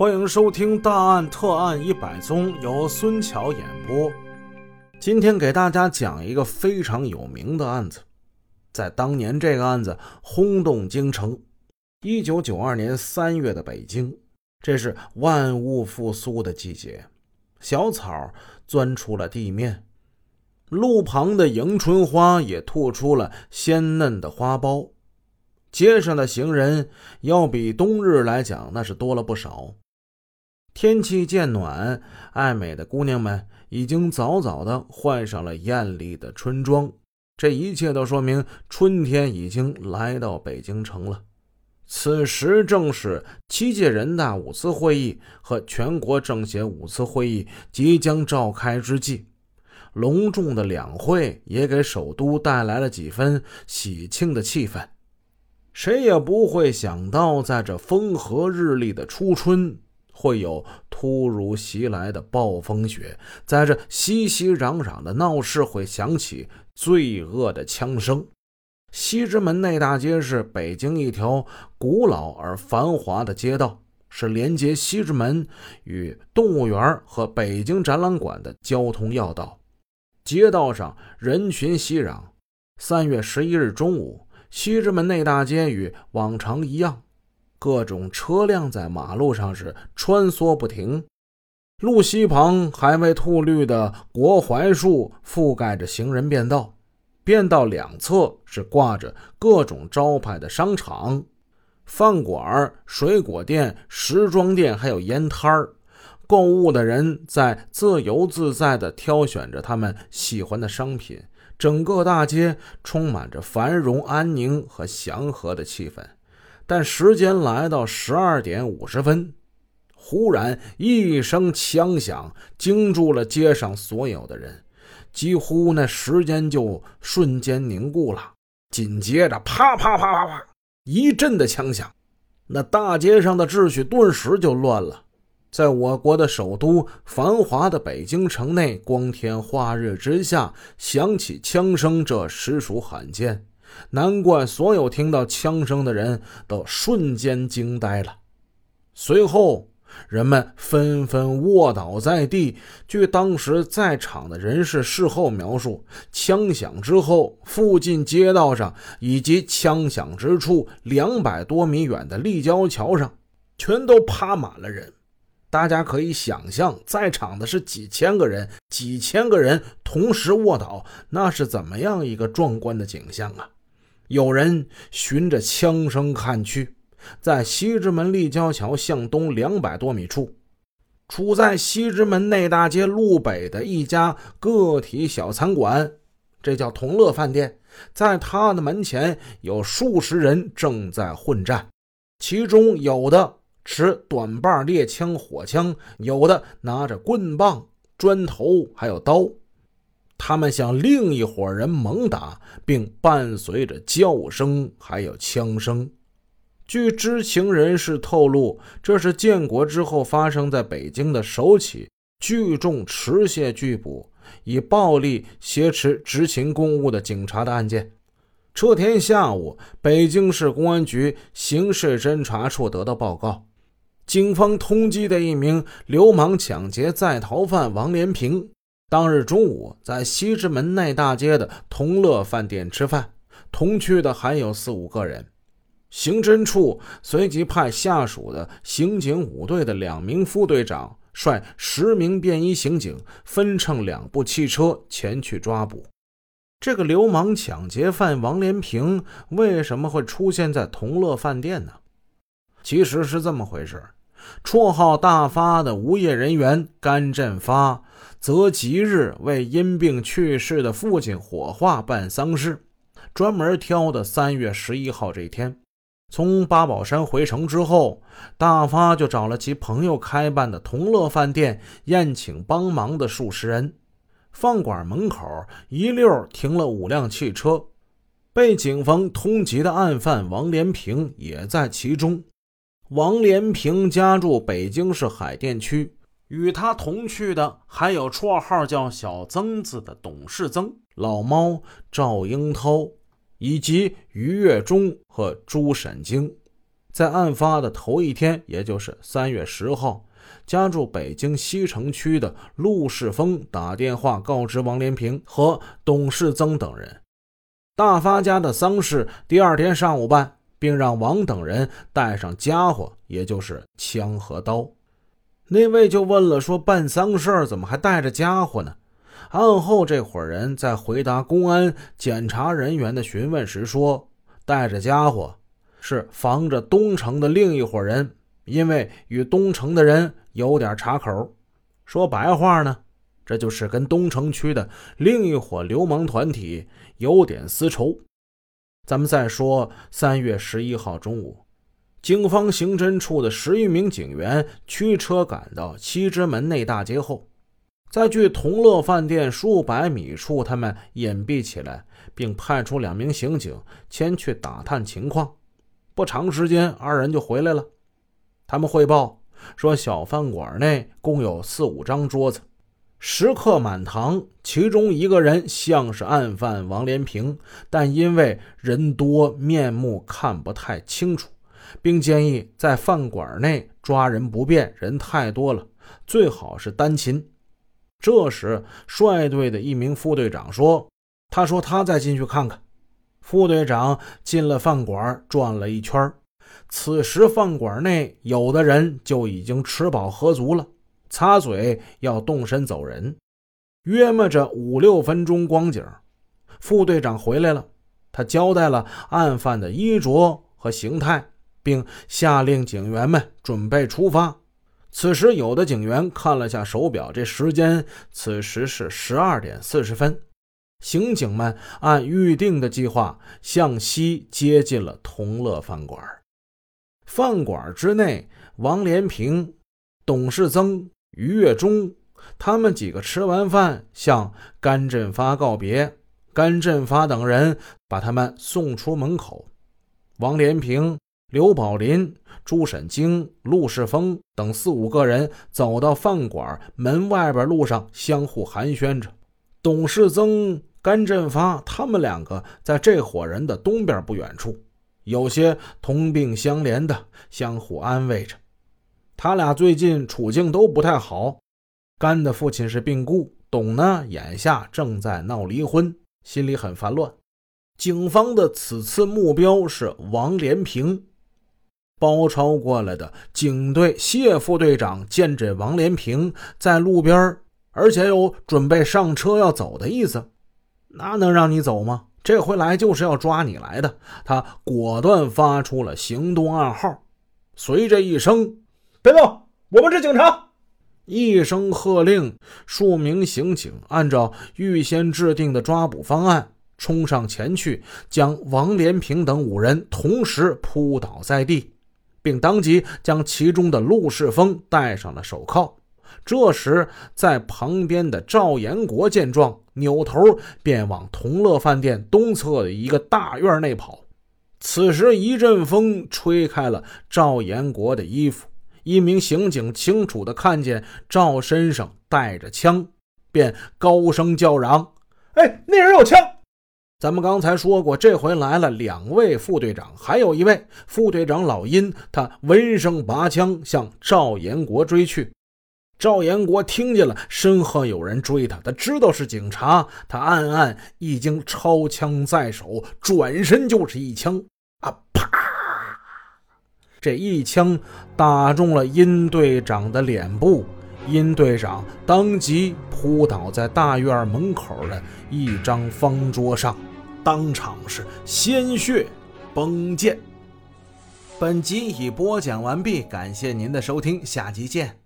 欢迎收听《大案特案一百宗》，由孙桥演播。今天给大家讲一个非常有名的案子，在当年这个案子轰动京城。一九九二年三月的北京，这是万物复苏的季节，小草钻出了地面，路旁的迎春花也吐出了鲜嫩的花苞。街上的行人要比冬日来讲，那是多了不少。天气渐暖，爱美的姑娘们已经早早的换上了艳丽的春装。这一切都说明春天已经来到北京城了。此时正是七届人大五次会议和全国政协五次会议即将召开之际，隆重的两会也给首都带来了几分喜庆的气氛。谁也不会想到，在这风和日丽的初春。会有突如其来的暴风雪，在这熙熙攘攘的闹市会响起罪恶的枪声。西直门内大街是北京一条古老而繁华的街道，是连接西直门与动物园和北京展览馆的交通要道。街道上人群熙攘。三月十一日中午，西直门内大街与往常一样。各种车辆在马路上是穿梭不停，路西旁还未吐绿的国槐树覆盖着行人便道，便道两侧是挂着各种招牌的商场、饭馆、水果店、时装店，还有烟摊儿。购物的人在自由自在地挑选着他们喜欢的商品，整个大街充满着繁荣、安宁和祥和的气氛。但时间来到十二点五十分，忽然一声枪响惊住了街上所有的人，几乎那时间就瞬间凝固了。紧接着，啪啪啪啪啪，一阵的枪响，那大街上的秩序顿时就乱了。在我国的首都繁华的北京城内，光天化日之下响起枪声，这实属罕见。难怪所有听到枪声的人都瞬间惊呆了。随后，人们纷纷卧倒在地。据当时在场的人士事后描述，枪响之后，附近街道上以及枪响之处两百多米远的立交桥上，全都趴满了人。大家可以想象，在场的是几千个人，几千个人同时卧倒，那是怎么样一个壮观的景象啊！有人循着枪声看去，在西直门立交桥向东两百多米处，处在西直门内大街路北的一家个体小餐馆，这叫同乐饭店。在他的门前有数十人正在混战，其中有的持短把猎枪、火枪，有的拿着棍棒、砖头，还有刀。他们向另一伙人猛打，并伴随着叫声，还有枪声。据知情人士透露，这是建国之后发生在北京的首起聚众持械拒捕、以暴力挟持执勤公务的警察的案件。这天下午，北京市公安局刑事侦查处得到报告，警方通缉的一名流氓抢劫在逃犯王连平。当日中午，在西直门内大街的同乐饭店吃饭，同去的还有四五个人。刑侦处随即派下属的刑警五队的两名副队长，率十名便衣刑警，分乘两部汽车前去抓捕这个流氓抢劫犯王连平。为什么会出现在同乐饭店呢？其实是这么回事：绰号“大发”的无业人员甘振发。则吉日为因病去世的父亲火化办丧事，专门挑的三月十一号这一天。从八宝山回城之后，大发就找了其朋友开办的同乐饭店，宴请帮忙的数十人。饭馆门口一溜停了五辆汽车，被警方通缉的案犯王连平也在其中。王连平家住北京市海淀区。与他同去的还有绰号叫小曾子的董世增、老猫赵英涛，以及于月忠和朱沈京。在案发的头一天，也就是三月十号，家住北京西城区的陆世峰打电话告知王连平和董世增等人，大发家的丧事第二天上午办，并让王等人带上家伙，也就是枪和刀。那位就问了，说办丧事怎么还带着家伙呢？案后，这伙人在回答公安检查人员的询问时说，带着家伙。是防着东城的另一伙人，因为与东城的人有点岔口。说白话呢，这就是跟东城区的另一伙流氓团体有点私仇。咱们再说，三月十一号中午，警方刑侦处的十余名警员驱车赶到西直门内大街后，在距同乐饭店数百米处，他们隐蔽起来，并派出两名刑警前去打探情况。不长时间，二人就回来了。他们汇报说，小饭馆内共有四五张桌子，食客满堂。其中一个人像是案犯王连平，但因为人多，面目看不太清楚，并建议在饭馆内抓人不便，人太多了，最好是单勤。这时，率队的一名副队长说：“他说他再进去看看。”副队长进了饭馆，转了一圈。此时饭馆内有的人就已经吃饱喝足了，擦嘴要动身走人。约摸着五六分钟光景，副队长回来了。他交代了案犯的衣着和形态，并下令警员们准备出发。此时，有的警员看了下手表，这时间此时是十二点四十分。刑警们按预定的计划向西接近了同乐饭馆。饭馆之内，王连平、董世增、于月中他们几个吃完饭，向甘振发告别。甘振发等人把他们送出门口。王连平、刘宝林、朱沈京、陆世峰等四五个人走到饭馆门外边，路上相互寒暄着。董世增。甘振发他们两个在这伙人的东边不远处，有些同病相怜的相互安慰着。他俩最近处境都不太好，甘的父亲是病故，董呢眼下正在闹离婚，心里很烦乱。警方的此次目标是王连平。包抄过来的警队谢副队长见着王连平在路边，而且有准备上车要走的意思。那能让你走吗？这回来就是要抓你来的。他果断发出了行动暗号，随着一声“别动，我们是警察”，一声喝令，数名刑警按照预先制定的抓捕方案冲上前去，将王连平等五人同时扑倒在地，并当即将其中的陆世峰戴上了手铐。这时，在旁边的赵延国见状，扭头便往同乐饭店东侧的一个大院内跑。此时，一阵风吹开了赵延国的衣服，一名刑警清楚地看见赵身上带着枪，便高声叫嚷：“哎，那人有枪！”咱们刚才说过，这回来了两位副队长，还有一位副队长老殷，他闻声拔枪向赵延国追去。赵延国听见了身后有人追他，他知道是警察，他暗暗已经抄枪在手，转身就是一枪，啊啪！这一枪打中了殷队长的脸部，殷队长当即扑倒在大院门口的一张方桌上，当场是鲜血崩溅。本集已播讲完毕，感谢您的收听，下集见。